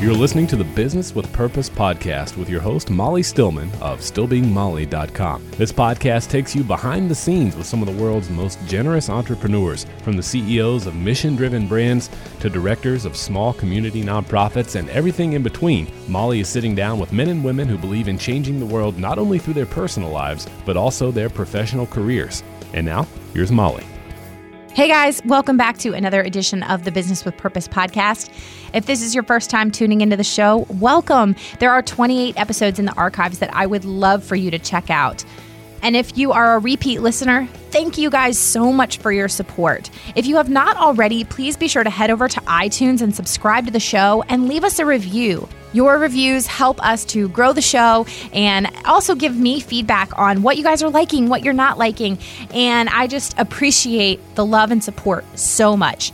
You're listening to the Business with Purpose podcast with your host, Molly Stillman of StillBeingMolly.com. This podcast takes you behind the scenes with some of the world's most generous entrepreneurs, from the CEOs of mission driven brands to directors of small community nonprofits and everything in between. Molly is sitting down with men and women who believe in changing the world not only through their personal lives, but also their professional careers. And now, here's Molly. Hey guys, welcome back to another edition of the Business with Purpose podcast. If this is your first time tuning into the show, welcome. There are 28 episodes in the archives that I would love for you to check out. And if you are a repeat listener, thank you guys so much for your support. If you have not already, please be sure to head over to iTunes and subscribe to the show and leave us a review. Your reviews help us to grow the show and also give me feedback on what you guys are liking, what you're not liking. And I just appreciate the love and support so much.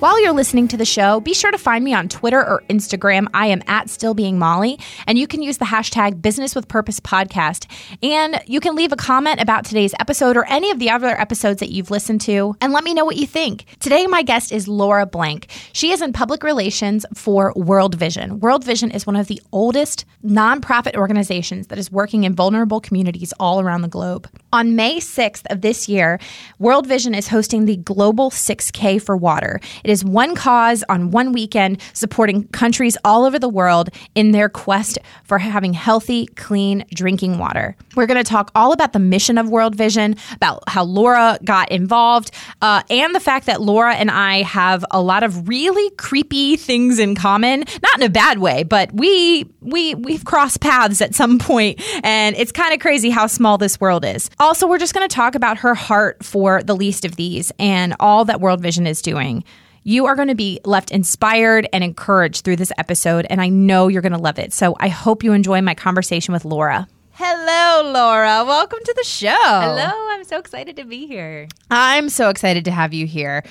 While you're listening to the show, be sure to find me on Twitter or Instagram. I am at Still Being Molly, and you can use the hashtag Business with Purpose Podcast. And you can leave a comment about today's episode or any of the other episodes that you've listened to, and let me know what you think. Today, my guest is Laura Blank. She is in public relations for World Vision. World Vision is one of the oldest nonprofit organizations that is working in vulnerable communities all around the globe. On May 6th of this year, World Vision is hosting the Global 6K for Water. Is one cause on one weekend supporting countries all over the world in their quest for having healthy, clean drinking water. We're going to talk all about the mission of World Vision, about how Laura got involved, uh, and the fact that Laura and I have a lot of really creepy things in common. Not in a bad way, but we we we've crossed paths at some point, and it's kind of crazy how small this world is. Also, we're just going to talk about her heart for the least of these and all that World Vision is doing. You are going to be left inspired and encouraged through this episode, and I know you're going to love it. So I hope you enjoy my conversation with Laura. Hello, Laura. Welcome to the show. Hello, I'm so excited to be here. I'm so excited to have you here.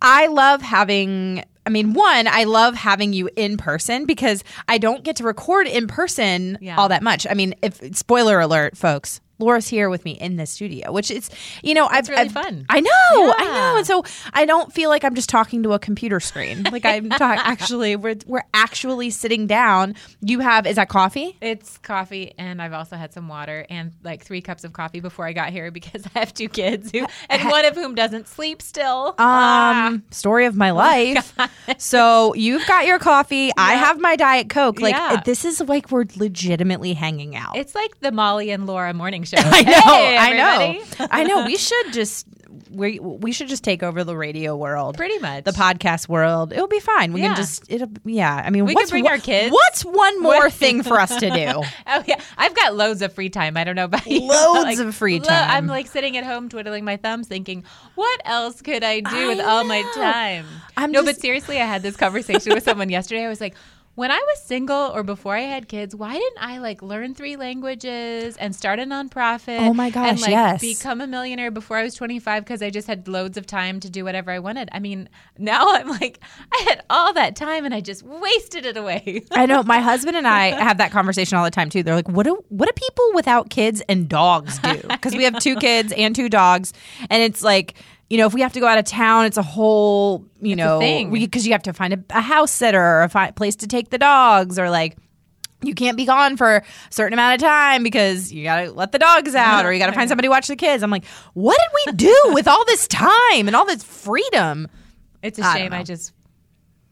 I love having I mean, one, I love having you in person because I don't get to record in person Yeah. all that much. I mean, if spoiler alert, folks, Laura's here with me in the studio, which is, you know, I've, really I've- fun. I know, I know, and so I don't feel like I'm just talking to a computer screen. Like I'm talking. actually, we're we're actually sitting down. You have is that coffee? It's coffee, and I've also had some water and like three cups of coffee before I got here because I have two kids who, and one of whom doesn't sleep still. Um, story of my Oh life. so you've got your coffee. I have my diet coke. Like Yeah. this is like we're legitimately hanging out. it's like the Molly and Laura morning show. I know. Hey, I know. I know. We should just we we should just take over the radio world. Pretty much. The podcast world. It'll be fine. We Yeah. can just it'll yeah. I mean We what's could bring our kids. What's one more thing for us to do? Oh yeah, I've got loads of free time. I don't know about you. Loads of free lo- time. I'm like sitting at home twiddling my thumbs, thinking, "What else could I do I with all my time?" I'm no, just- but seriously, I had this conversation with someone yesterday. I was like, "When I was single or before I had kids, why didn't I like learn three languages and start a nonprofit? Oh my gosh, and like yes. become a millionaire before I was 25 because I just had loads of time to do whatever I wanted. I mean, now I'm like, I had all that time and I just wasted it away." I know my husband and I have that conversation all the time too. They're like, "What do what do people without kids and dogs do?" Because we have two kids and two dogs, and it's like. You know, if we have to go out of town, it's a whole, you know, thing. because you have to find a, a house sitter or a fi- place to take the dogs, or like you can't be gone for a certain amount of time because you got to let the dogs out or you got to find somebody to watch the kids. I'm like, what did we do with all this time and all this freedom? It's a I shame. I just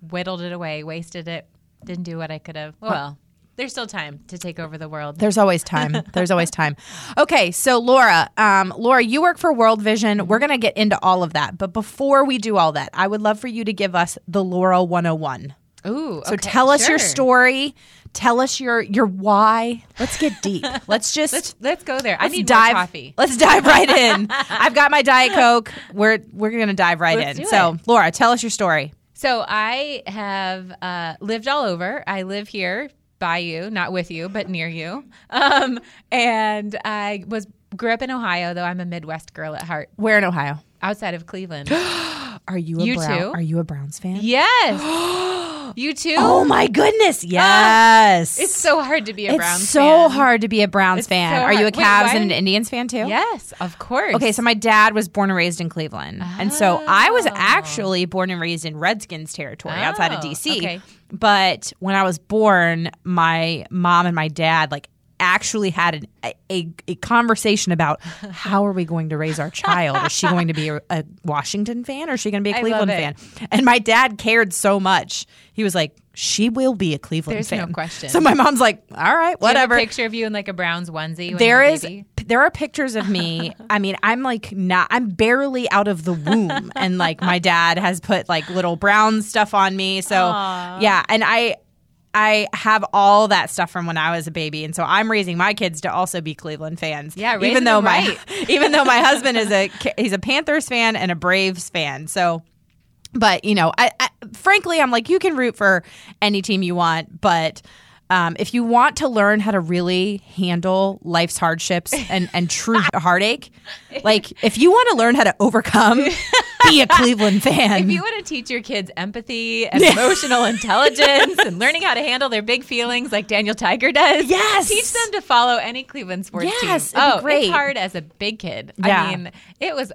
whittled it away, wasted it, didn't do what I could have. Well, there's still time to take over the world. There's always time. There's always time. Okay, so Laura, um, Laura, you work for World Vision. We're gonna get into all of that, but before we do all that, I would love for you to give us the Laura 101. Ooh, So tell us your story. Tell us your your why. Let's get deep. Let's just Let's let's go there. I need dive. coffee. Let's dive right in. I've got my diet coke. We're we're gonna dive right Let's in. So. Laura, tell us your story. So I have uh, lived all over. I live here by you, not with you, but near you. Um, and I was grew up in Ohio, though I'm a Midwest girl at heart. Where in Ohio? Outside of Cleveland. Are you a You Brown, too? Are you a Browns fan? yes. You too? Oh my goodness. Yes. It's so hard to be a It's Browns so fan. hard to be a Browns It's fan. so Are you a hard. Wait, Cavs and an Indians fan too? Yes, of course. Okay, so my dad was born and raised in Cleveland. And so I was actually born and raised in Redskins territory outside of Oh, DC. okay. But when I was born, my mom and my dad like actually had an, a, a, conversation about how are we going to raise our child? Is she going to be a, a Washington fan or is she going to be a Cleveland fan? And my dad cared so much. He was like, she will be a Cleveland There's no question. So my mom's like, all right, Do you have whatever a picture of you in like a Browns onesie. When there is baby? There are pictures of me i mean i'm like not i'm barely out of the womb and like my dad has put like little brown stuff on me so Aw. yeah and i I have all that stuff from when I was a baby, and so I'm raising my kids to also be Cleveland fans. Yeah, even though my right. even though my husband is a he's a Panthers fan and a Braves fan. So, but you know, I, I frankly I'm like you can root for any team you want, but um, if you want to learn how to really handle life's hardships and and true heartache, like if you want to learn how to overcome, be a Cleveland fan. If you want to teach your kids empathy and emotional intelligence and learning how to handle their big feelings like Daniel Tiger does, Yes. teach them to follow any Cleveland sports Yes, team. oh, great. it's hard as a big kid. Yeah. I mean, it was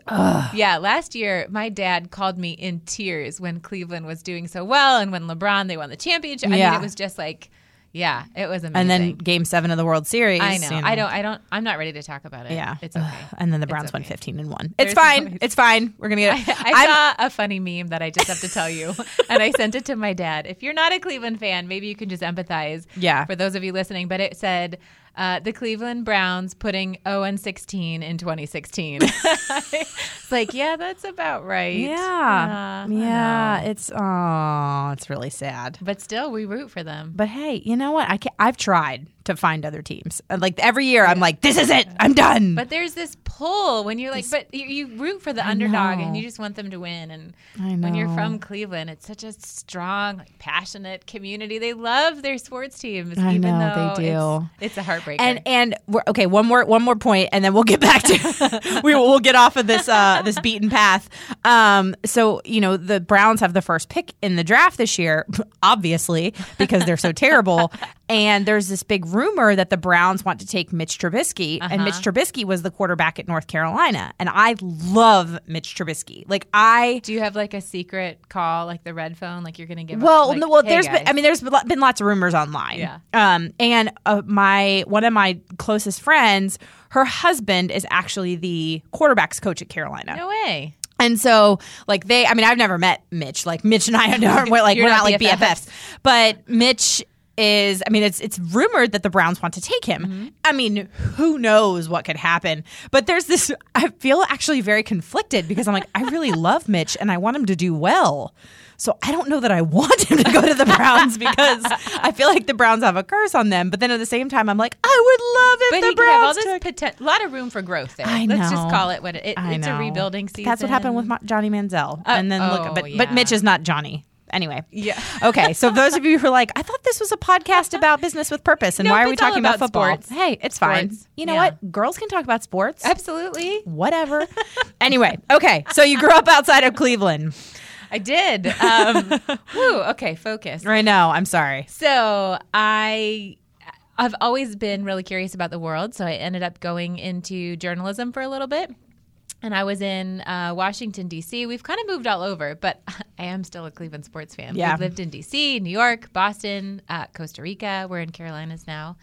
yeah. Last year, my dad called me in tears when Cleveland was doing so well and when LeBron they won the championship. I Yeah. mean, it was just like yeah, it was amazing. and then Game Seven of the World Series. I know. you I don't. I don't. I'm not ready to talk about it. Yeah, it's okay. And then the Browns won 15 and one. It's There's fine. It's fine. We're gonna get. I, I saw a funny meme that I just have to tell you, and I sent it to my dad. If you're not a Cleveland fan, maybe you can just empathize. Yeah. For those of you listening, but it said uh, the Cleveland Browns putting 0 and 16 in 2016. it's like, yeah, that's about right. Yeah. I Yeah. It's oh, it's really sad. But still, we root for them. But hey, you know what? I can, I've tried to find other teams. Like every year, I'm like, this is it. I'm done. But there's this pull when you're like, but you, you root for the underdog and you just want them to win. And I when you're from Cleveland, it's such a strong, like, passionate community. They love their sports teams. I even know, though they do. It's, it's a heartbreaker. and and we're, okay, one more one more point, and then we'll get back to we will we'll get off of this uh, this beaten path. Um, so you know the Browns have the first pick in the draft this year, obviously because they're so terrible. And there's this big rumor that the Browns want to take Mitch Trubisky, and Mitch Trubisky was the quarterback at North Carolina, and I love Mitch Trubisky. Like I do you have like a secret call, like the red phone, like you're going to give? well, like, no, well, "Hey, there's been. I mean, there's been lots of rumors online. Yeah. Um, and uh, my one of my closest friends, her husband is actually the quarterbacks coach at Carolina. no way. And so, like they, I mean, I've never met Mitch. Like Mitch and I aren't like we're not not like. BFFs, but Mitch is. I mean, it's it's rumored that the Browns want to take him. Mm-hmm. I mean, who knows what could happen? But there's this. I feel actually very conflicted because I'm like, I really love Mitch and I want him to do well. So I don't know that I want him to go to the Browns because I feel like the Browns have a curse on them. But then at the same time, I'm like, I would love if But the he could have all this a lot of room for growth there. I Let's know. just call it what it, it it's a rebuilding season. That's what happened with Johnny Manziel. Uh, and then look, oh, but yeah. but Mitch is not Johnny. Anyway. Yeah. Okay, so those of you who are like, I thought this was a podcast about business with purpose, and Nope, why are we talking about, about football? sports. Hey, it's fine. You know Yeah. what? Girls can talk about sports. Absolutely. Whatever. anyway, okay, so you grew up outside of Cleveland. I did. Um, whew, okay, focus. Right now. I'm sorry. So I I've always been really curious about the world, so I ended up going into journalism for a little bit. And I was in uh, Washington D.C. We've kind of moved all over, but I am still a Cleveland sports fan. Yeah. We've lived in D.C., New York, Boston, uh, Costa Rica. We're in Carolinas now.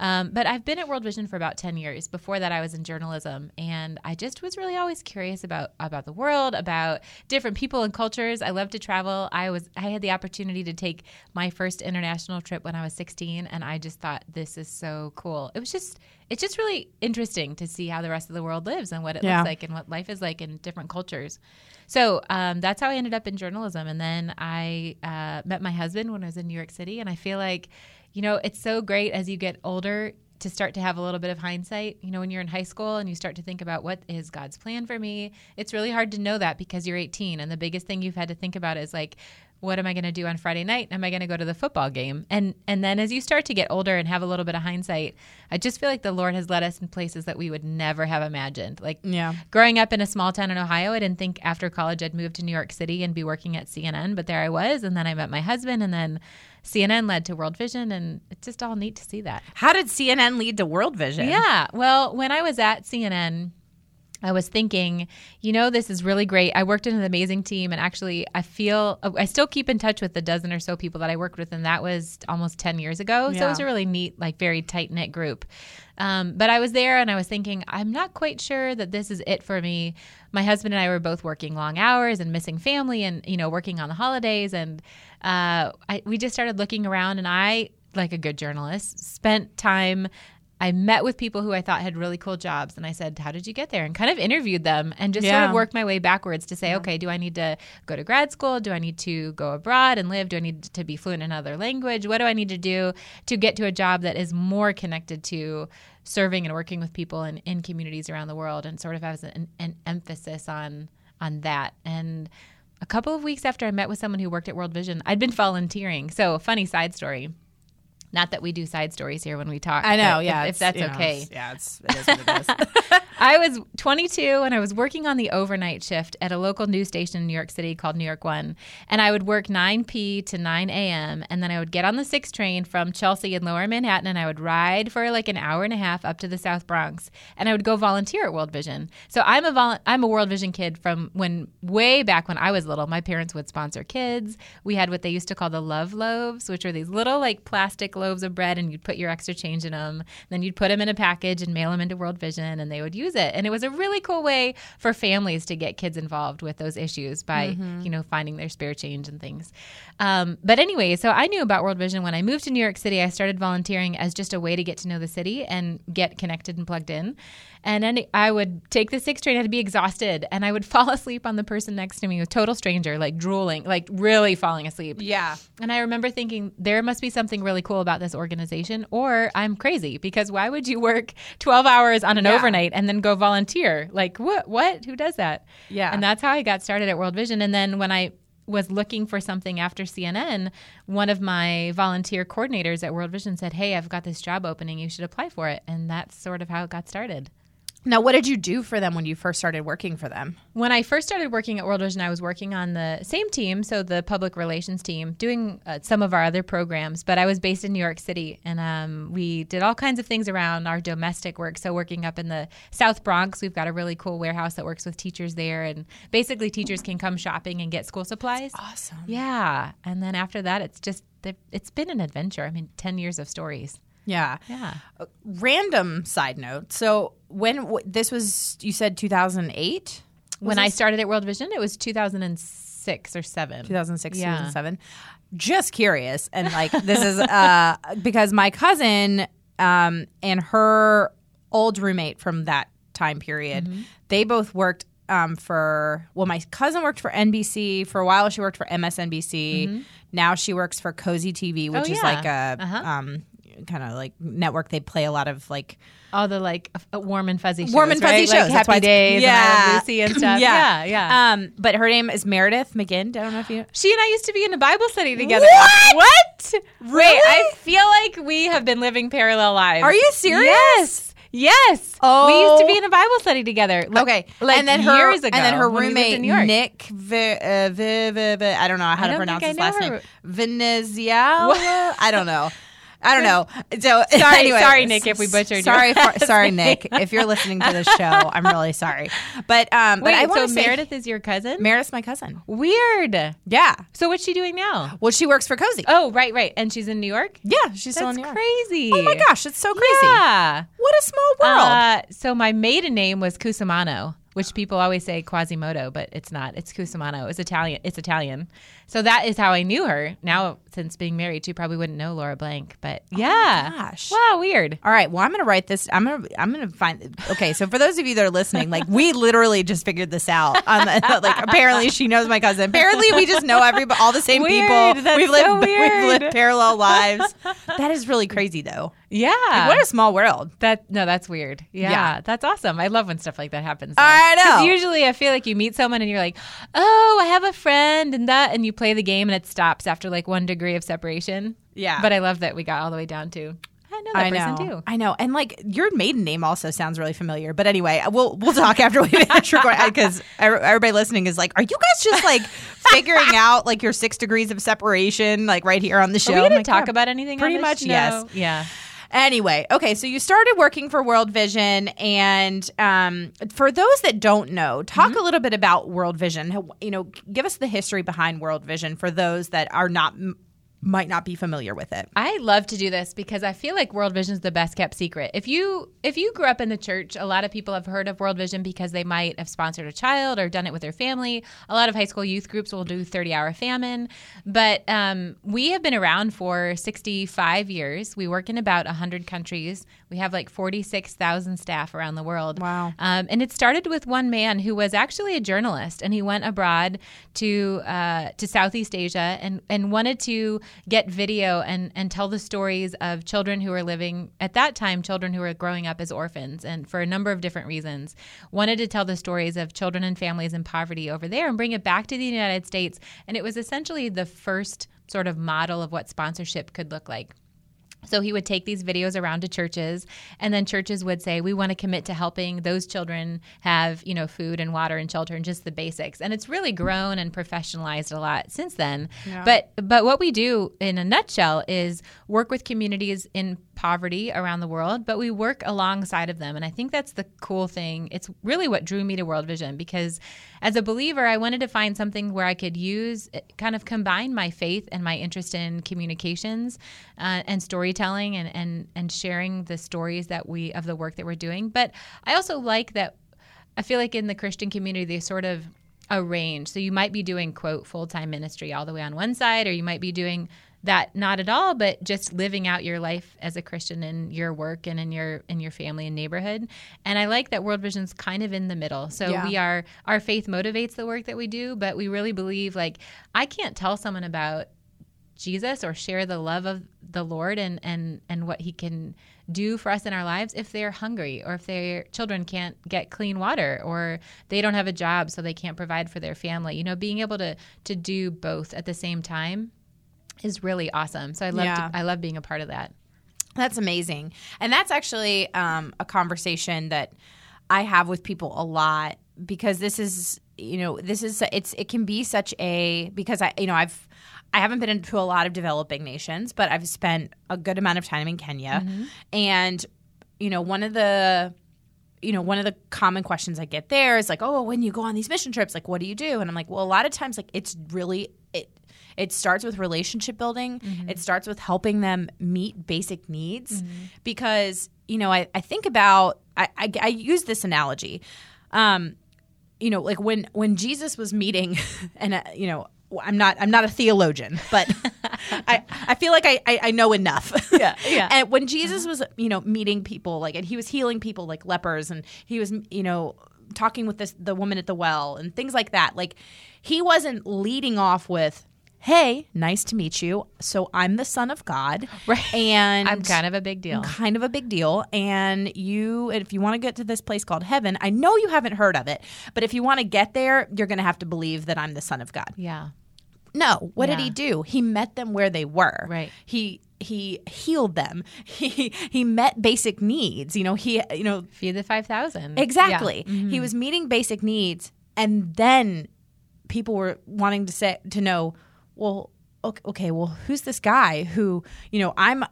Um, but I've been at World Vision for about ten years. Before that, I was in journalism, and I just was really always curious about about the world, about different people and cultures. I love to travel. I was I had the opportunity to take my first international trip when I was 16, and I just thought this is so cool. It was just it's just really interesting to see how the rest of the world lives and what it Yeah. looks like and what life is like in different cultures. So um, that's how I ended up in journalism, and then I uh, met my husband when I was in New York City, and I feel like you know, it's so great as you get older to start to have a little bit of hindsight. You know, when you're in high school and you start to think about what is God's plan for me, it's really hard to know that because you're 18. And the biggest thing you've had to think about is like, what am I going to do on Friday night? Am I going to go to the football game? And and then as you start to get older and have a little bit of hindsight, I just feel like the Lord has led us in places that we would never have imagined. Like Yeah. growing up in a small town in Ohio, I didn't think after college I'd move to New York City and be working at CNN, but there I was, and then I met my husband, and then CNN led to World Vision, and it's just all neat to see that. How did CNN lead to World Vision? Yeah. Well, when I was at CNN, I was thinking, you know, this is really great. I worked in an amazing team, and actually, I feel I still keep in touch with the dozen or so people that I worked with, and that was almost 10 years ago. So it was a really neat, like, very tight knit group. Um, but I was there and I was thinking, I'm not quite sure that this is it for me. My husband and I were both working long hours and missing family and, you know, working on the holidays. And uh, I, we just started looking around, and I, like a good journalist, spent time I met with people who I thought had really cool jobs and I said, How did you get there? And kind of interviewed them and just sort of worked my way backwards to say, Okay, do I need to go to grad school? Do I need to go abroad and live? Do I need to be fluent in another language? What do I need to do to get to a job that is more connected to serving and working with people in, in communities around the world and sort of has an, an emphasis on on that. And a couple of weeks after I met with someone who worked at World Vision, I'd been volunteering. So, funny side story. Not that we do side stories here when we talk. I know. Yeah. If, if that's know, okay. yeah, it's, it is what it is. I was 22 and I was working on the overnight shift at a local news station in New York City called New York One. And I would work 9 p to 9 a.m. And then I would get on the 6 train from Chelsea in lower Manhattan and I would ride for like an hour and a half up to the South Bronx. And I would go volunteer at World Vision. So I'm a vol- I'm a World Vision kid from when way back when I was little. My parents would sponsor kids. We had what they used to call the love loaves, which are these little like plastic loaves of bread and you'd put your extra change in them. Then you'd put them in a package and mail them into World Vision and they would use it. And it was a really cool way for families to get kids involved with those issues by, you know, finding their spare change and things. Um, but anyway, so I knew about World Vision when I moved to New York City. I started volunteering as just a way to get to know the city and get connected and plugged in. And then I would take the six train, I'd be exhausted, and I would fall asleep on the person next to me, a total stranger, like drooling, like really falling asleep. yeah. And I remember thinking there must be something really cool about this organization, or I'm crazy because why would you work 12 hours on an Yeah. overnight and then go volunteer? Like what? What? Who does that? Yeah. And that's how I got started at World Vision. And then when I was looking for something after CNN, one of my volunteer coordinators at World Vision said, "Hey, I've got this job opening. You should apply for it." And that's sort of how it got started. Now, what did you do for them when you first started working for them? When I first started working at World Vision, I was working on the same team, so the public relations team, doing uh, some of our other programs. But I was based in New York City, and um, we did all kinds of things around our domestic work. So working up in the South Bronx, we've got a really cool warehouse that works with teachers there, and basically teachers can come shopping and get school supplies. Awesome. Yeah, and then after that, it's just it's been an adventure. I mean, ten years of stories. Yeah. Yeah. Random side note. So when w- this was, you said 2008? When I started at World Vision, it was 2006 or seven. 2006, Yeah. 2007. Just curious. And like, this is uh, because my cousin um, and her old roommate from that time period, Mm-hmm. they both worked um, for, well, my cousin worked for NBC. For a while, she worked for MSNBC. Now she works for Cozi TV, which Mm-hmm. Oh, is like a Uh-huh. um, kind of like network. They play a lot of like all the like uh, warm and fuzzy shows, warm and fuzzy right? shows. like Happy Days, and Lucy and stuff. yeah, yeah, yeah. Um, but her name is Meredith McGinn. I don't know if you. she and I used to be in a Bible study together. What? What? Wait, I feel like we have been living parallel lives. Are you serious? Yes. Yes. Oh. We used to be in a Bible study together. Like, Okay, Like and then her years ago. and then her when we lived roommate in New York. Nick, v- uh, I don't know how I to pronounce his last know name. her. Veneziala. I don't know. I don't know. So Sorry- anyway, sorry, Nick, if we butchered Sorry, for, sorry. Nick. If you're listening to this show, I'm really sorry. But um, Wait, but I want so say Meredith is your cousin? Meredith's my cousin. Weird. Yeah. So what's she doing now? Well, she works for Cozi. Oh, right, right. And she's in New York? yeah, she's still in New York. crazy. Oh my gosh, it's so crazy. Yeah. What a small world. Uh, so my maiden name was Cusimano, which people always say Quasimodo, but it's not. It's Cusimano. It's Italian. It's Italian. So that is how I knew her. Now, since being married, she probably wouldn't know Laura Blank. But oh yeah, gosh. wow, weird. All right. Well, I'm going to write this. I'm going to. I'm to find. Okay. So for those of you that are listening, like we literally just figured this out. Like apparently she knows my cousin. Apparently we just know everybody, all the same Weird. people. That's we've lived. so We've lived parallel lives. That is really crazy, though. Yeah. Like, what a small world. That no, that's weird. Yeah, Yeah. that's awesome. I love when stuff like that happens. though. I know. Usually, I feel like you meet someone and you're like, "Oh, I have a friend," and that, and you play the game and it stops after like one degree of separation. Yeah. But I love that we got all the way down to I know that I person know. too. I know. And like your maiden name also sounds really familiar. But anyway, we'll we'll talk after we finish recording because everybody listening is like, are you guys just like figuring out like your six degrees of separation like right here on the show? Are we I'm going like, to talk yeah. about anything? pretty much, this? yes. Yeah. Anyway, okay, so you started working for World Vision, and um, for those that don't know, talk Mm-hmm. a little bit about World Vision. You know, give us the history behind World Vision for those that are not m- might not be familiar with it. I love to do this because I feel like World Vision is the best kept secret. If you if you grew up in the church, a lot of people have heard of World Vision because they might have sponsored a child or done it with their family. A lot of high school youth groups will do 30 hour famine, but um, we have been around for 65 years. We work in about 100 countries. We have like 46,000 staff around the world. Wow. Um, and it started with one man who was actually a journalist, and he went abroad to uh, to Southeast Asia and and wanted to get video and and tell the stories of children who were living at that time, children who were growing up as orphans, and for a number of different reasons, wanted to tell the stories of children and families in poverty over there and bring it back to the United States. And it was essentially the first sort of model of what sponsorship could look like. So he would take these videos around to churches, and then churches would say, "We want to commit to helping those children have, you know, food and water and shelter and just the basics." And it's really grown and professionalized a lot since then. But but what we do in a nutshell is work with communities in poverty around the world, but we work alongside of them, and I think that's the cool thing. It's really what drew me to World Vision because as a believer, I wanted to find something where I could use kind of combine my faith and my interest in communications uh, and storytelling and, and and sharing the stories that we of the work that we're doing. But I also like that I feel like in the Christian community they sort of arrange. So you might be doing quote full time ministry all the way on one side, or you might be doing that not at all, but just living out your life as a Christian in your work and in your in your family and neighborhood. And I like that World Vision's kind of in the middle. So Yeah. we are our faith motivates the work that we do, but we really believe like I can't tell someone about Jesus or share the love of the Lord and and and what he can do for us in our lives if they're hungry or if their children can't get clean water or they don't have a job so they can't provide for their family. You know, being able to to do both at the same time is really awesome. So I love Yeah. I love being a part of that. That's amazing. And that's actually um, a conversation that I have with people a lot because this is, you know, this is it's it can be such a because I you know I've I haven't been into a lot of developing nations, but I've spent a good amount of time in Kenya, and you know one of the you know, one of the common questions I get there is like, "Oh, when you go on these mission trips, like, what do you do?" And I'm like, "Well, a lot of times, like, it's really it. Starts with relationship building. It starts with helping them meet basic needs, because you know, I, I think about I, I, I use this analogy. Um, you know, like when when Jesus was meeting, and uh, you know, I'm not I'm not a theologian, but I I feel like I I, I know enough. Yeah, yeah. and when Jesus was you know meeting people like and he was healing people like lepers and he was you know talking with this the woman at the well and things like that. Like he wasn't leading off with. Hey, nice to meet you. So I'm the son of God, Right. And I'm kind of a big deal. kind of a big deal. And you, if you want to get to this place called heaven, I know you haven't heard of it, but if you want to get there, you're going to have to believe that I'm the Son of God. Yeah. No, what did he do? He met them where they were. Right. He he healed them. He he met basic needs. You know, he you know Feed the 5,000. exactly. Yeah. Mm-hmm. He was meeting basic needs, and then people were wanting to say to know, well, okay, okay well, who's this guy who you know I'm.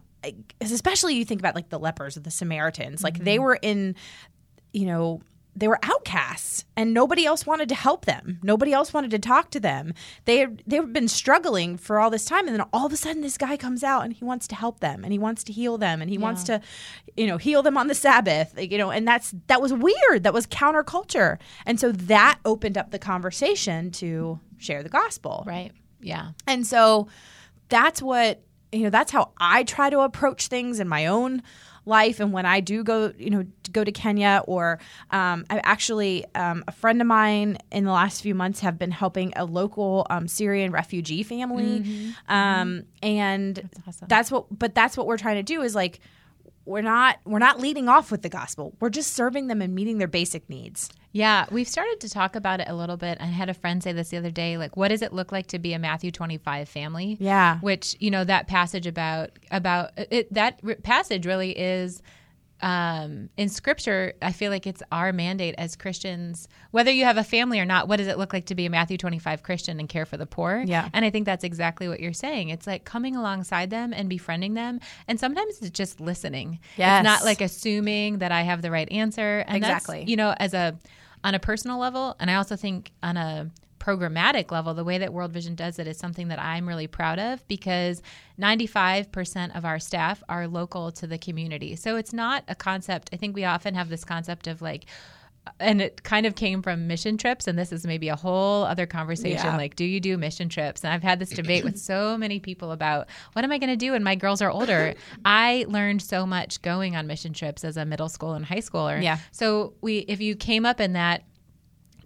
Especially you think about like the lepers or the Samaritans, like Mm-hmm. they were in, you know, they were outcasts and nobody else wanted to help them. Nobody else wanted to talk to them. They had, they've been struggling for all this time and then all of a sudden this guy comes out and he wants to help them and he wants to heal them and he wants to you know heal them on the Sabbath, you know, and that's that was weird. That was counterculture. And so that opened up the conversation to share the gospel. Right. Yeah. And so that's what, you know, that's how I try to approach things in my own life. And when I do go, you know, go to Kenya or um, I actually, um, a friend of mine in the last few months have been helping a local um, Syrian refugee family. Um, and awesome. that's what, but that's what we're trying to do is like, we're not we're not leading off with the gospel. We're just serving them and meeting their basic needs. Yeah, we've started to talk about it a little bit. I had a friend say this the other day, like, what does it look like to be a Matthew twenty-five family? Yeah. which you know that passage about about it. That passage really is um, in Scripture. I feel like it's our mandate as Christians, whether you have a family or not. What does it look like to be a Matthew twenty-five Christian and care for the poor? Yeah. and I think that's exactly what you're saying. It's like coming alongside them and befriending them, and sometimes it's just listening. Yes. it's not like assuming that I have the right answer. And Exactly. you know, as a on a personal level, and I also think on a programmatic level, the way that World Vision does it is something that I'm really proud of because 95% of our staff are local to the community. So it's not a concept. I think we often have this concept of like, and it kind of came from mission trips and this is maybe a whole other conversation Yeah. like do you do mission trips and i've had this debate with so many people about what am i going to do when my girls are older i learned so much going on mission trips as a middle school and high schooler Yeah. so we if you came up in that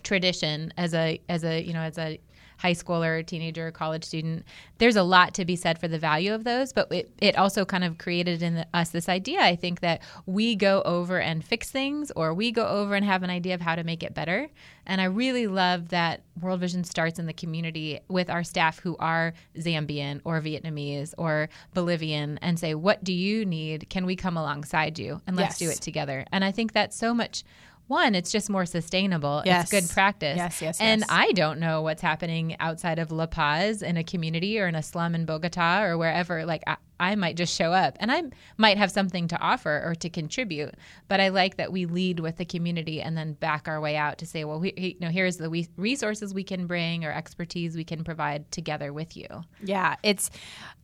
tradition as a as a you know as a high schooler teenager college student there's a lot to be said for the value of those but it, it also kind of created in us this idea i think that we go over and fix things or we go over and have an idea of how to make it better. And i really love that world vision starts in the community with our staff who are zambian or vietnamese or bolivian and say what do you need? Can we come alongside you and let's do it together? And i think that's so much one, it's just more sustainable. Yes. It's good practice. Yes, yes, And yes. I don't know what's happening outside of La Paz in a community or in a slum in Bogota or wherever. Like, I, I might just show up and I might have something to offer or to contribute. But I like that we lead with the community and then back our way out to say, well, we, you know, here's the we- resources we can bring or expertise we can provide together with you. Yeah, it's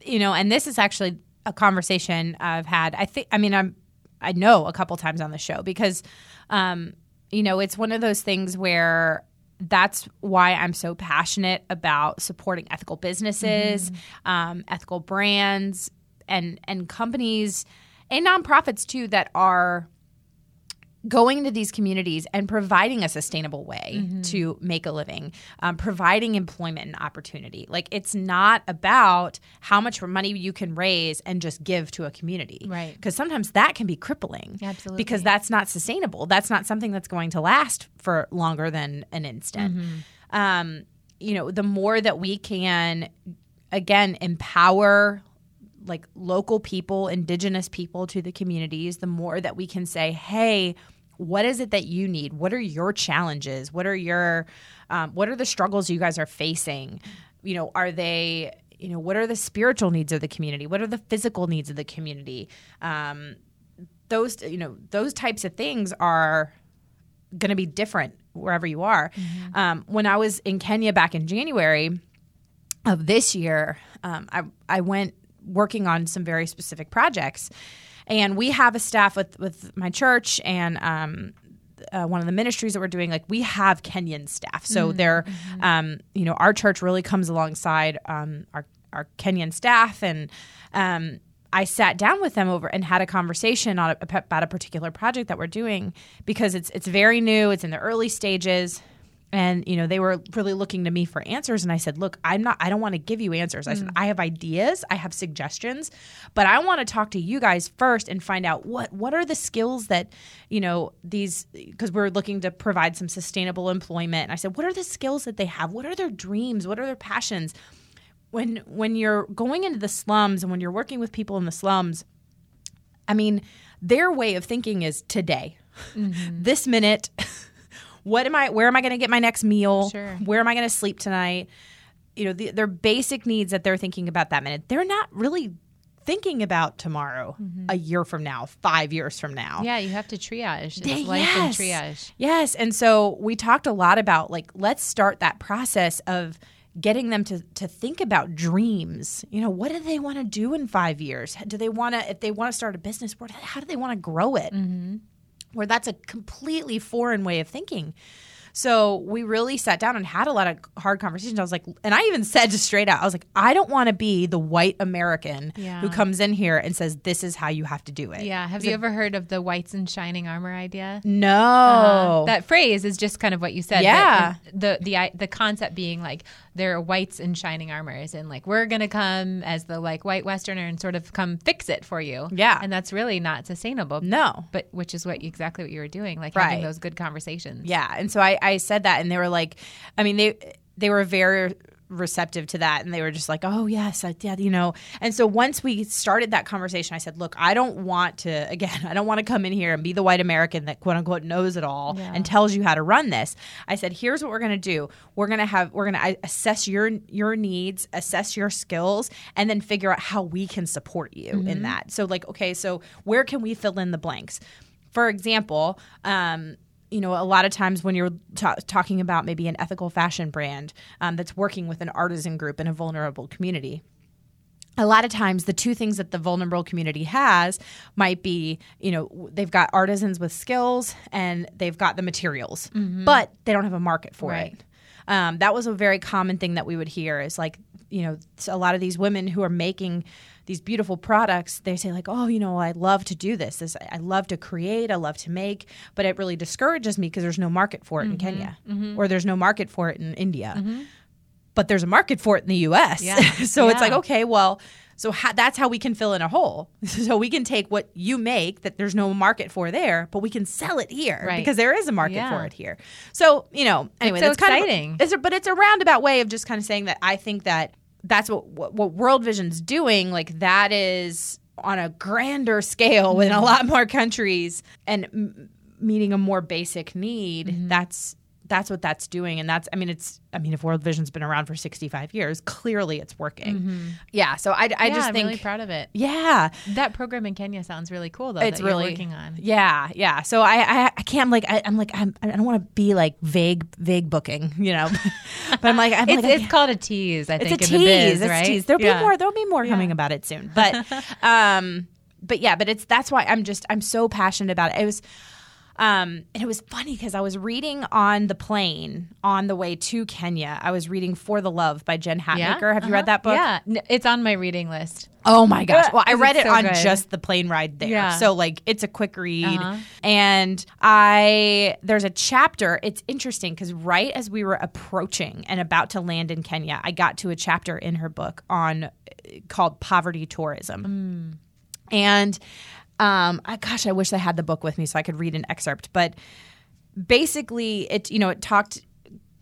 you know, and this is actually a conversation I've had. I think I mean I'm I know a couple times on the show because um you know, it's one of those things where that's why I'm so passionate about supporting ethical businesses, um, ethical brands, and and companies and nonprofits too that are going into these communities and providing a sustainable way to make a living, um, providing employment and opportunity. Like it's not about how much money you can raise and just give to a community, Right. Because sometimes that can be crippling, Absolutely. because that's not sustainable. That's not something that's going to last for longer than an instant. Um, you know, the more that we can, again, empower like local people, indigenous people to the communities, the more that we can say, hey, what is it that you need? What are your challenges? What are your, um, what are the struggles you guys are facing? You know, are they, you know, what are the spiritual needs of the community? What are the physical needs of the community? Um, those, you know, those types of things are going to be different wherever you are. Um, when I was in Kenya back in January, of this year, um, I, I went working on some very specific projects. And we have a staff with, with my church and um, uh, one of the ministries that we're doing. Like we have Kenyan staff, so they're, um, you know, our church really comes alongside um, our our Kenyan staff, and um, I sat down with them over and had a conversation on a, about a particular project that we're doing because it's it's very new, it's in the early stages and you know they were really looking to me for answers. And i said look i'm not i don't want to give you answers. I said mm. i have ideas. I have suggestions but i want to talk to you guys first and find out what what are the skills that you know these because we're looking to provide some sustainable employment. And i said what are the skills that they have? What are their dreams? What are their passions? When when you're going into the slums and when you're working with people in the slums I mean, their way of thinking is today, mm-hmm. this minute. what am I? Where am I going to get my next meal? Sure. Where am I going to sleep tonight? You know, the, their basic needs that they're thinking about that minute. They're not really thinking about tomorrow, mm-hmm. a year from now, five years from now. Yeah, you have to triage. It's life yes. triage. Yes. And so we talked a lot about like, let's start that process of getting them to, to think about dreams. You know, what do they want to do in five years? Do they want to, if they want to start a business, how do they want to grow it? Mm-hmm. Where that's a completely foreign way of thinking. So we really sat down and had a lot of hard conversations. I was like, and I even said just straight out, I was like, I don't want to be the white American Yeah. who comes in here and says, this is how you have to do it. Yeah. Have you ever heard of the whites in shining armor idea? No. Uh, that phrase is just kind of what you said. Yeah. The the the concept being like there are whites in shining armors, and like we're gonna come as the like white Westerner and sort of come fix it for you. Yeah. and that's really not sustainable. no. But which is what exactly what you were doing, like Right. having those good conversations. Yeah, and so I, I said that, and they were like, I mean, they they were very receptive to that, and they were just like, oh yes, I, yeah, you know. And so once we started that conversation, I said, look, I don't want to again, I don't want to come in here and be the white American that quote unquote knows it all Yeah. and tells you how to run this. I said, here's what we're gonna do. We're gonna have we're gonna assess your your needs, assess your skills, and then figure out how we can support you in that. So like, okay, so where can we fill in the blanks? For example, um, you know, a lot of times when you're ta- talking about maybe an ethical fashion brand um, that's working with an artisan group in a vulnerable community, a lot of times the two things that the vulnerable community has might be you know they've got artisans with skills and they've got the materials but they don't have a market for Right. it um, that was a very common thing that we would hear is like you know a lot of these women who are making these beautiful products they say like oh you know i love to do this this i love to create i love to make but it really discourages me because there's no market for it in mm-hmm, kenya mm-hmm. or there's no market for it in india mm-hmm. but there's a market for it in the US. Yeah. so it's like, okay, well, so ha- that's how we can fill in a hole. so we can take what you make that there's no market for there, but we can sell it here Right. because there is a market Yeah. for it here. So, you know, anyway, so that's kind exciting. of it's a, but it's a roundabout way of just kind of saying that I think that that's what what, what World Vision's doing, like that is on a grander scale in Mm-hmm. a lot more countries and m- meeting a more basic need. Mm-hmm. That's that's what that's doing and that's i mean it's i mean if world vision's been around for 65 years clearly it's working yeah so i, I Mm-hmm. yeah, just I'm think really proud of it. yeah That program in Kenya sounds really cool, though. it's that you're really working on. yeah yeah so i i, I can't like I, i'm like I'm, i don't want to be like vague vague booking you know but i'm like i'm It's, like it's called a tease. I think it's a tease. biz, it's right? tease. There'll Yeah. be more. There'll be more coming about it soon. But, um, but yeah, but it's that's why I'm just I'm so passionate about it. It was, um, and it was funny because I was reading on the plane on the way to Kenya. I was reading For the Love by Jen Hatmaker. Have you read that book? Yeah, it's on my reading list. Oh my gosh. Well, I read it so on good. just the plane ride there. Yeah. So like it's a quick read. Uh-huh. And I there's a chapter, it's interesting cuz right as we were approaching and about to land in Kenya, I got to a chapter in her book on uh, called poverty tourism. And um I, gosh, I wish I had the book with me so I could read an excerpt, but basically it you know, it talked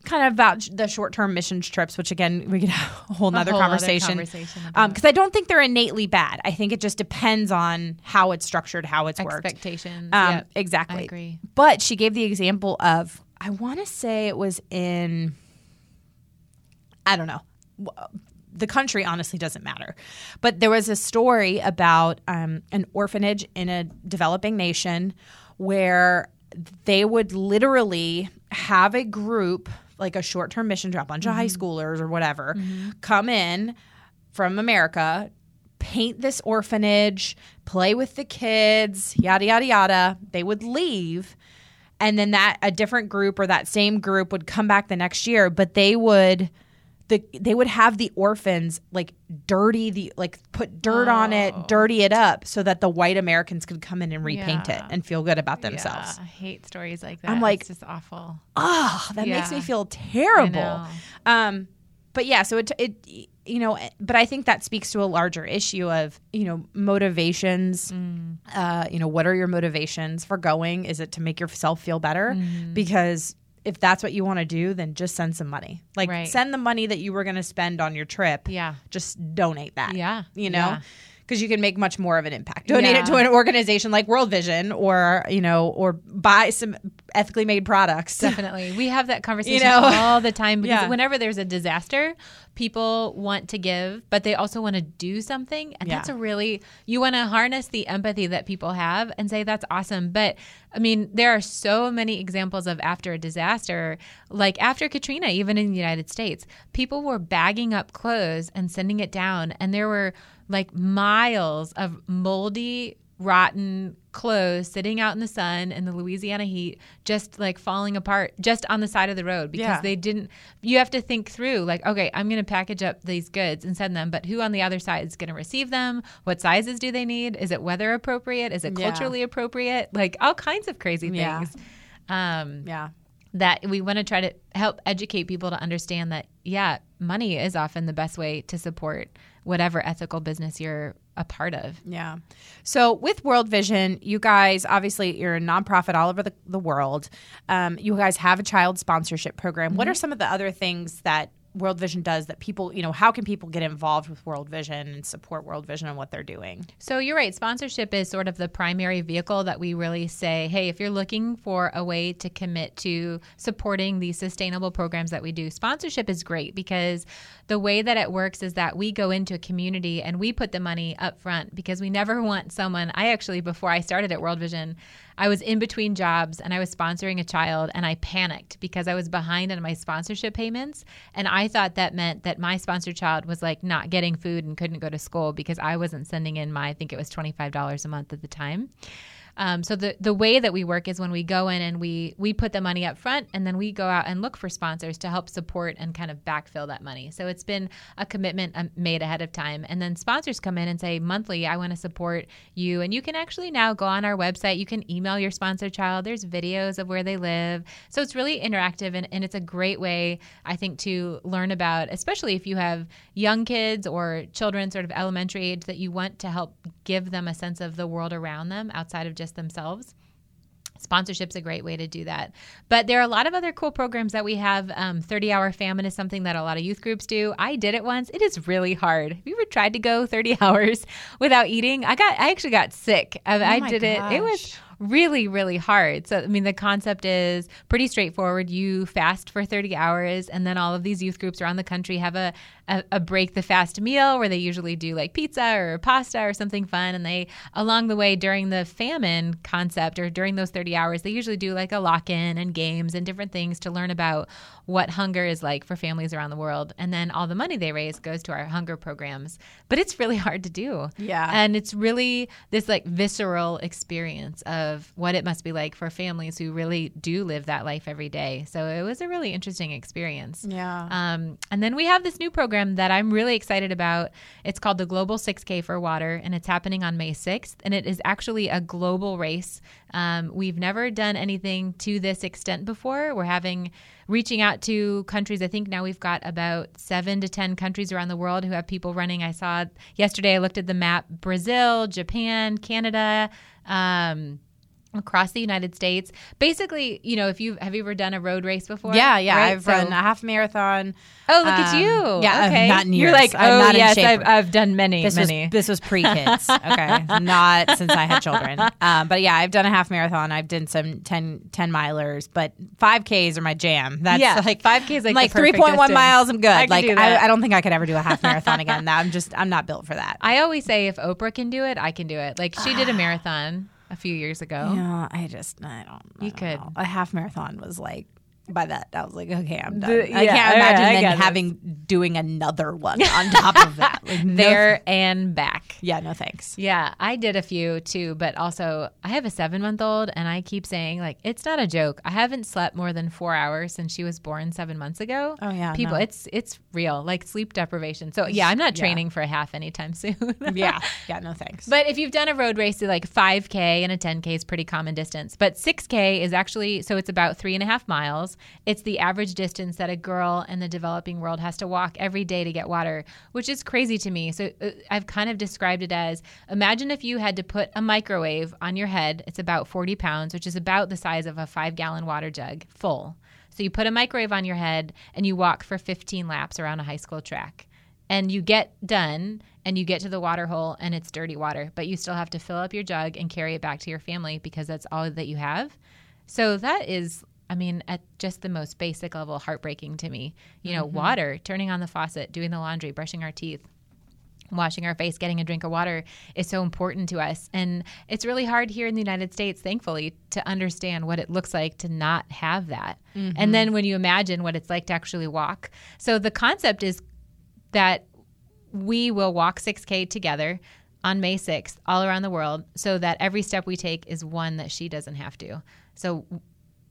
kind of about the short-term missions trips, which again we could have a whole nother whole other conversation. conversation Um, because I don't think they're innately bad. I think it just depends on how it's structured, how it's worked. Expectations. Um, Yep. Exactly. I agree. But she gave the example of I want to say it was in I don't know. The country honestly doesn't matter. But there was a story about um, an orphanage in a developing nation where they would literally have a group, like a short term mission trip, a bunch of high schoolers or whatever, come in from America, paint this orphanage, play with the kids, yada, yada, yada. They would leave. And then that a different group or that same group would come back the next year, but they would the they would have the orphans like dirty the like put dirt on it, dirty it up so that the white Americans could come in and repaint it and feel good about themselves. Yeah, I hate stories like that. I'm like- it's just awful. Oh, that makes me feel terrible. Um, but yeah, so it, it, you know, but I think that speaks to a larger issue of, you know, motivations. Mm. Uh, you know, what are your motivations for going? Is it to make yourself feel better? Mm-hmm. Because if that's what you want to do, then just send some money. Like Right. send the money that you were going to spend on your trip. Yeah. Just donate that. Yeah. You know? Yeah. Because you can make much more of an impact. Donate it to an organization like World Vision, or you know, or buy some ethically made products. Definitely. We have that conversation know? all the time because Yeah. whenever there's a disaster, people want to give, but they also want to do something. And that's a really, you want to harness the empathy that people have and say, that's awesome. But I mean, there are so many examples of after a disaster, like after Katrina, even in the United States, people were bagging up clothes and sending it down. And there were like miles of moldy rotten clothes sitting out in the sun in the Louisiana heat, just like falling apart just on the side of the road because Yeah. they didn't. You have to think through, like, okay, I'm going to package up these goods and send them, but who on the other side is going to receive them? What sizes do they need? Is it weather appropriate? Is it Yeah. culturally appropriate? Like all kinds of crazy Yeah. things. Um, Yeah. that we want to try to help educate people to understand that yeah money is often the best way to support whatever ethical business you're a part of Yeah. So with World Vision, you guys obviously you're a nonprofit all over the, the world. Um, you guys have a child sponsorship program. What are some of the other things that World Vision does that people, you know, how can people get involved with World Vision and support World Vision and what they're doing? so you're right sponsorship is sort of the primary vehicle that we really say hey if you're looking for a way to commit to supporting these sustainable programs that we do sponsorship is great because the way that it works is that we go into a community and we put the money up front because we never want someone i actually before i started at world vision I was in between jobs and I was sponsoring a child and I panicked because I was behind on my sponsorship payments. And I thought that meant that my sponsored child was like not getting food and couldn't go to school because I wasn't sending in my, I think it was $25 a month at the time. Um, so the the way that we work is when we go in and we we put the money up front and then we go out and look for sponsors to help support and kind of backfill that money. So it's been a commitment um, made ahead of time, and then sponsors come in and say monthly, I want to support you, and you can actually now go on our website. You can email your sponsor child. There's videos of where they live, so it's really interactive and, and it's a great way I think to learn about, especially if you have young kids or children sort of elementary age that you want to help give them a sense of the world around them outside of just themselves. Sponsorship's a great way to do that. But there are a lot of other cool programs that we have. Um, 30 Hour Famine is something that a lot of youth groups do. I did it once. It is really hard. Have you ever tried to go 30 hours without eating? I got, I actually got sick. I, I Oh my did it. It was gosh. Really really hard. So i mean the concept is pretty straightforward. You fast for 30 hours and then all of these youth groups around the country have a, a, a break the fast meal where they usually do like pizza or pasta or something fun. And they along the way during the famine concept or during those 30 hours they usually do like a lock-in and games and different things to learn about what hunger is like for families around the world. And then all the money they raise goes to our hunger programs. But it's really hard to do. Yeah. and it's really this like visceral experience of what it must be like for families who really do live that life every day. So it was a really interesting experience. Yeah. Um, and then we have this new program that I'm really excited about. It's called the Global 6K for Water, and it's happening on May 6th. And it is actually a global race. Um, we've never done anything to this extent before. We're having reaching out to countries. I think now we've got about seven to 10 countries around the world who have people running. I saw yesterday, I looked at the map Brazil, Japan, Canada. Um, across the United States. Basically, you know, if you have you ever done a road race before? yeah, yeah. Right? I've So- run a half marathon. Oh, look at Um, you. yeah, okay. not in You're years. like, I'm oh not in yes, shape. I've, I've done many, This many. was this was pre kids, okay, not since I had children. Um, but yeah, I've done a half marathon. I've done some 10, 10 milers, but five Ks are my jam. That's Yeah, like five Ks, like like three point one miles. I'm good. I like do. I, I don't think I could ever do a half marathon again. That I'm just I'm not built for that. I always say if Oprah can do it, I can do it. Like she did a marathon a few years ago. Yeah, I just I don't. I You don't could. know. a half marathon was like. By that, I was like, okay, I'm done. The- I can't right, imagine I then get this. having doing another one on top of that. Like, no- There and back. yeah, no thanks. Yeah, I did a few too, but also I have a seven month old and I keep saying, like, it's not a joke. I haven't slept more than four hours since she was born seven months ago. Oh, yeah, People, no. it's it's real, like sleep deprivation. So yeah, I'm not Yeah. training for a half anytime soon. Yeah, yeah, no thanks. But if you've done a road race, like 5K and a 10K is pretty common distance. But 6K is actually, so it's about three and a half miles. It's the average distance that a girl in the developing world has to walk every day to get water, which is crazy to me. So uh, I've kind of described it as imagine if you had to put a microwave on your head. It's about 40 pounds, which is about the size of a five gallon water jug full. So you put a microwave on your head and you walk for 15 laps around a high school track and you get done and you get to the water hole and it's dirty water, but you still have to fill up your jug and carry it back to your family because that's all that you have. So that is, I mean, at just the most basic level, heartbreaking to me. You know, mm-hmm. water, turning on the faucet, doing the laundry, brushing our teeth. Washing our face, getting a drink of water is so important to us. And it's really hard here in the United States, thankfully, to understand what it looks like to not have that. And mm-hmm. then when you imagine what it's like to actually walk. So the concept is that we will walk 6K together on May 6th all around the world so that every step we take is one that she doesn't have to. So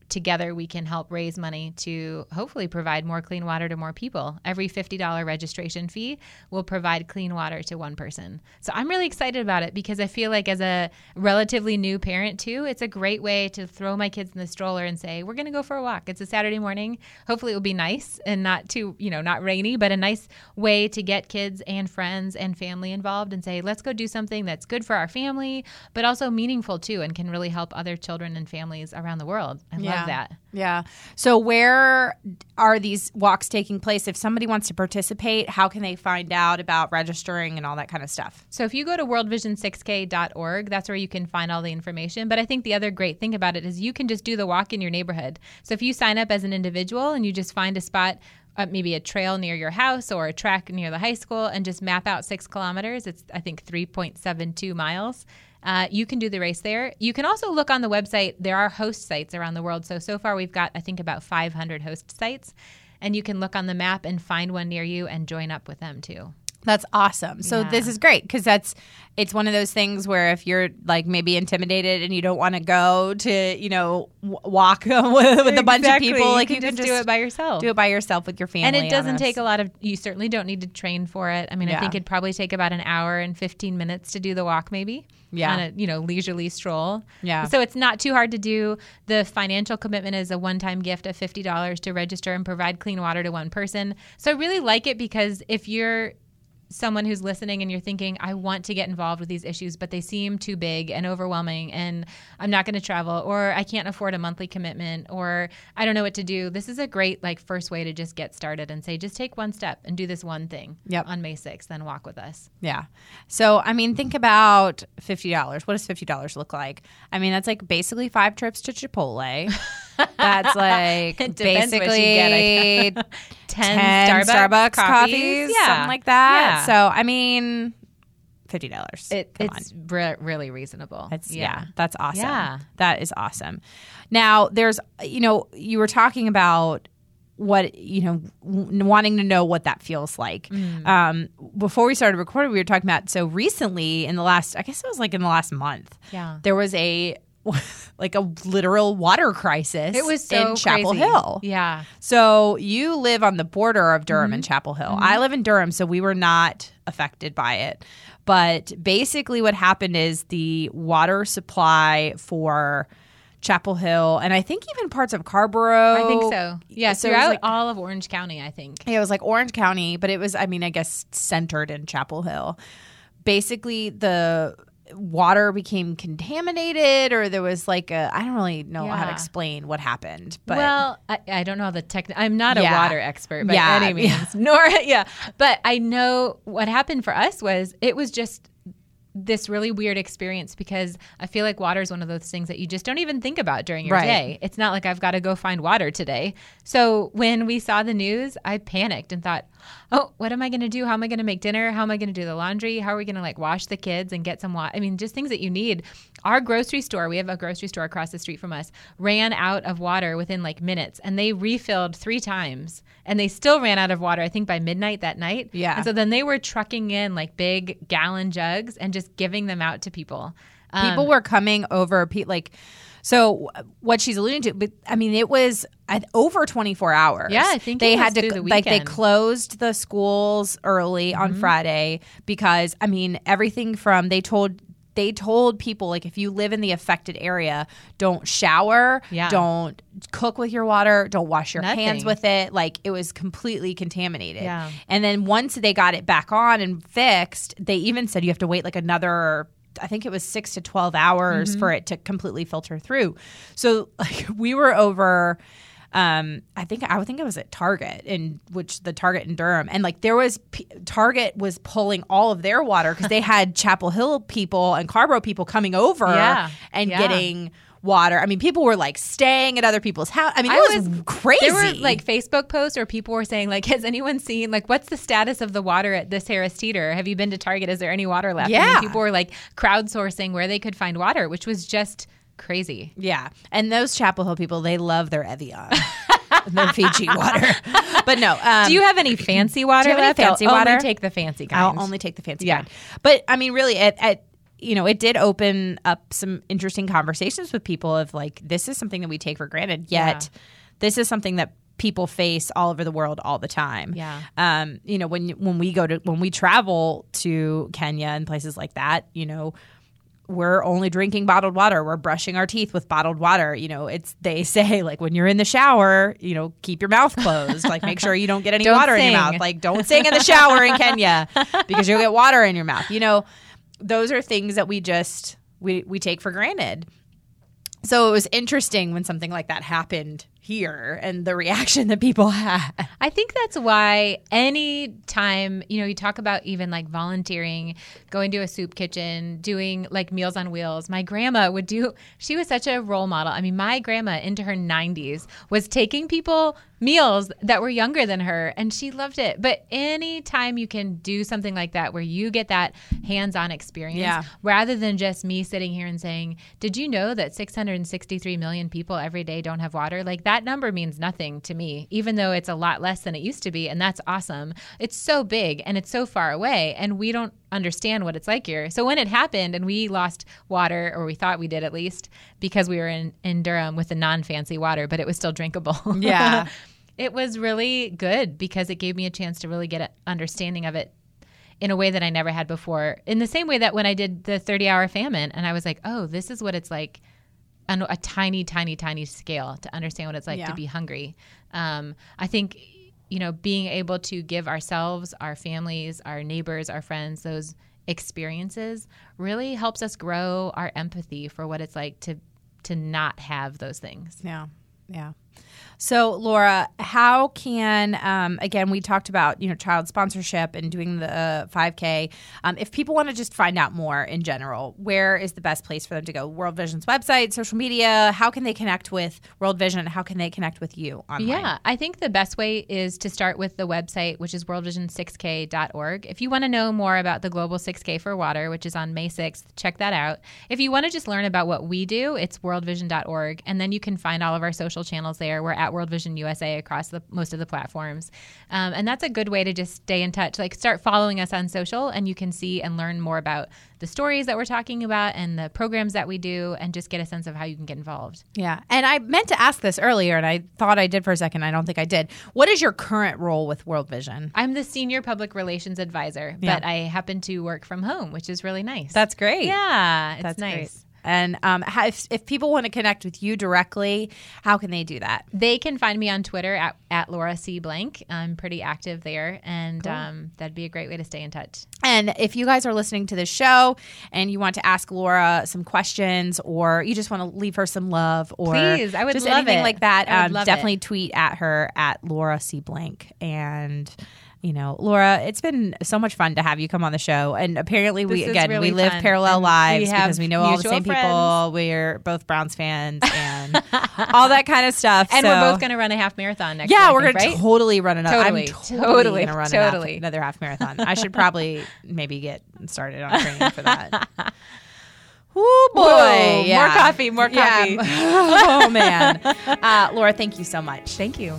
together we can help raise money to hopefully provide more clean water to more people. Every $50 registration fee will provide clean water to one person. So I'm really excited about it because I feel like as a relatively new parent too, it's a great way to throw my kids in the stroller and say, "We're going to go for a walk." It's a Saturday morning. Hopefully it will be nice and not too, you know, not rainy, but a nice way to get kids and friends and family involved and say, "Let's go do something that's good for our family, but also meaningful too and can really help other children and families around the world." I Yeah. Love that. Yeah. So where are these walks taking place? If somebody wants to participate, how can they find out about registering and all that kind of stuff? So if you go to worldvision6k.org, that's where you can find all the information. But I think the other great thing about it is you can just do the walk in your neighborhood. So if you sign up as an individual and you just find a spot, uh, maybe a trail near your house or a track near the high school, and just map out six kilometers, it's I think 3.72 miles. Uh, you can do the race there. You can also look on the website. There are host sites around the world. So so far we've got I think about 500 host sites, and you can look on the map and find one near you and join up with them too. That's awesome. So Yeah. this is great because that's it's one of those things where if you're like maybe intimidated and you don't want to go to you know w- walk with, with a bunch of people, like you can just, do it by yourself. do it by yourself with your family, and it doesn't take a lot of you certainly don't need to train for it i mean Yeah. i think it'd probably take about an hour and 15 minutes to do the walk maybe Yeah. on a you know leisurely stroll Yeah. so it's not too hard to do the financial commitment is a one-time gift of $50 to register and provide clean water to one person so i really like it because if you're someone who's listening and you're thinking, I want to get involved with these issues, but they seem too big and overwhelming, and I'm not going to travel, or I can't afford a monthly commitment, or I don't know what to do. This is a great like first way to just get started and say, just take one step and do this one thing Yep. on May 6th, then walk with us. Yeah. So, I mean, think about $50. What does $50 look like? I mean, that's like basically five trips to Chipotle. That's like It depends what you basically get, I 10, 10 Starbucks, Starbucks, coffees, coffees, yeah. something like that. Yeah. So, I mean, $50. It, it's re- really reasonable. It's yeah. that's awesome. Yeah. That is awesome. Now, there's you know, you were talking about what you know w- wanting to know what that feels like Mm. um, before we started recording we were talking about so recently in the last i guess it was like in the last month Yeah. there was a like a literal water crisis It was so in chapel crazy. hill Yeah. so you live on the border of Durham Mm-hmm. and Chapel Hill. I live in Durham, so we were not affected by it. But basically, what happened is the water supply for Chapel Hill, and I think even parts of Carrboro. I think so. Yeah. So it was throughout like- all of Orange County, I think. yeah, it was like Orange County, but it was, I mean, I guess centered in Chapel Hill. Basically, the water became contaminated, or there was like a, I don't really know how to explain what happened. But well, I, I don't know the tech. I'm not a water expert by Yeah, any means, yeah. nor yeah. But I know what happened for us was it was just this really weird experience because I feel like water is one of those things that you just don't even think about during your Right. day. It's not like I've got to go find water today. So when we saw the news, I panicked and thought, "Oh, what am I going to do? How am I going to make dinner? How am I going to do the laundry? How are we going to like wash the kids and get some water? I mean, just things that you need." Our grocery store, we have a grocery store across the street from us, ran out of water within like minutes and they refilled 3 times and they still ran out of water I think by midnight that night. Yeah. And so then they were trucking in like big gallon jugs and just giving them out to people. Um, people were coming over like so what she's alluding to but i mean it was over 24 hours Yeah, I think they it was had to the like they closed the schools early Mm-hmm. on friday because i mean everything from they told they told people like if you live in the affected area don't shower Yeah. don't cook with your water don't wash your hands with it like it was completely contaminated Yeah. and then once they got it back on and fixed, they even said you have to wait like another I think it was 6 to 12 hours Mm-hmm. for it to completely filter through. So like we were over um I think I would think it was at Target in which the Target in Durham and like there was P- Target was pulling all of their water cuz they had Chapel Hill people and Carrboro people coming over Yeah. and Yeah. getting water. I mean people were like staying at other people's house. I mean it I was, was- crazy. There were like Facebook posts where people were saying like, "Has anyone seen like what's the status of the water at this Harris Teeter? Have you been to Target? Is there any water left?" I mean, Yeah. people were like crowdsourcing where they could find water, which was just crazy. Yeah, and those Chapel Hill people, they love their Evian, their Fiji water. but no. Um, Do you have any fancy water do you have any left? fancy I'll water? Only take the fancy kind. I'll only take the fancy Yeah. kind. But I mean, really, it, it you know, it did open up some interesting conversations with people of like, this is something that we take for granted. Yet, this is something that people face all over the world all the time. Yeah. Um, you know, when when we go to when we travel to Kenya and places like that, you know, we're only drinking bottled water. We're brushing our teeth with bottled water. You know, it's they say like when you're in the shower, you know, keep your mouth closed. like make sure you don't get any Don't water in your mouth. Like don't sing in the shower in Kenya because you'll get water in your mouth. You know, those are things that we just we we take for granted. So it was interesting when something like that happened here and the reaction that people had. I think that's why any time, you know, you talk about even like volunteering, going to a soup kitchen, doing like meals on wheels. My grandma would do, she was such a role model. I mean, my grandma into her 90s was taking people meals that were younger than her and she loved it. But any time you can do something like that where you get that hands on experience Yeah. rather than just me sitting here and saying, Did you know that 663 million people every day don't have water? Like that number means nothing to me, even though it's a lot less than it used to be. And that's awesome. It's so big and it's so far away, and we don't understand what it's like here. So when it happened and we lost water, or we thought we did at least, because we were in, in Durham with the non fancy water, but it was still drinkable. Yeah. it was really good because it gave me a chance to really get an understanding of it in a way that I never had before. In the same way that when I did the 30 hour famine and I was like, oh, this is what it's like on a tiny, tiny, tiny scale to understand what it's like Yeah. to be hungry. Um, I think, you know, being able to give ourselves, our families, our neighbors, our friends, those experiences really helps us grow our empathy for what it's like to to not have those things. Yeah. Yeah. So, Laura, how can um, again we talked about you know child sponsorship and doing the uh, 5K. Um, if people want to just find out more in general, where is the best place for them to go? World Vision's website, social media. How can they connect with World Vision? How can they connect with you online? Yeah, I think the best way is to start with the website, which is worldvision6k.org. If you want to know more about the Global 6K for Water, which is on May 6th, check that out. If you want to just learn about what we do, it's worldvision.org. And then you can find all of our social channels there. We're at World Vision USA across the, most of the platforms. Um, and that's a good way to just stay in touch. Like start following us on social, and you can see and learn more about the stories that we're talking about and the programs that we do, and just get a sense of how you can get involved. Yeah. And I meant to ask this earlier, and I thought I did for a second. I don't think I did. What is your current role with World Vision? I'm the senior public relations advisor, Yeah. but I happen to work from home, which is really nice. That's great. yeah, it's That's nice. great. And um, if, if people want to connect with you directly, how can they do that? They can find me on Twitter at, at Laura C. Blank. I'm pretty active there, and um, that'd be a great way to stay in touch. And if you guys are listening to this show and you want to ask Laura some questions or you just want to leave her some love or Please, I would just love anything it. like that, um, definitely it. tweet at her at Laura C. Blank. And, you know, Laura, it's been so much fun to have you come on the show. And apparently, we This again, really we live fun. parallel And lives have because we know all the same people. We're both Browns fans and all that kind of stuff. And So- we're both going to run a half marathon next yeah, year. I we're think, gonna totally run another. Totally, I'm totally, totally, gonna run totally. another half marathon. I should probably maybe get started on training for that. Oh boy, Whoa, yeah. more coffee, more Yeah. coffee. oh man, uh, Laura, thank you so much. Thank you.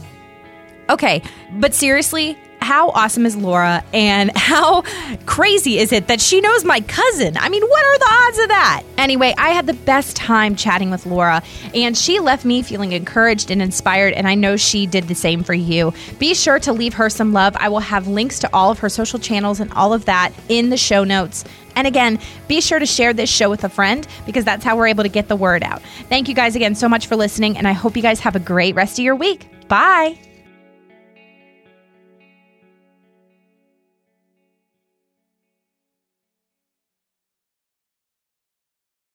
Okay, but seriously, how awesome is Laura and how crazy is it that she knows my cousin? I mean, what are the odds of that? Anyway, I had the best time chatting with Laura, and she left me feeling encouraged and inspired, and I know she did the same for you. Be sure to leave her some love. I will have links to all of her social channels and all of that in the show notes. And again, be sure to share this show with a friend because that's how we're able to get the word out. Thank you guys again so much for listening, and I hope you guys have a great rest of your week. Bye.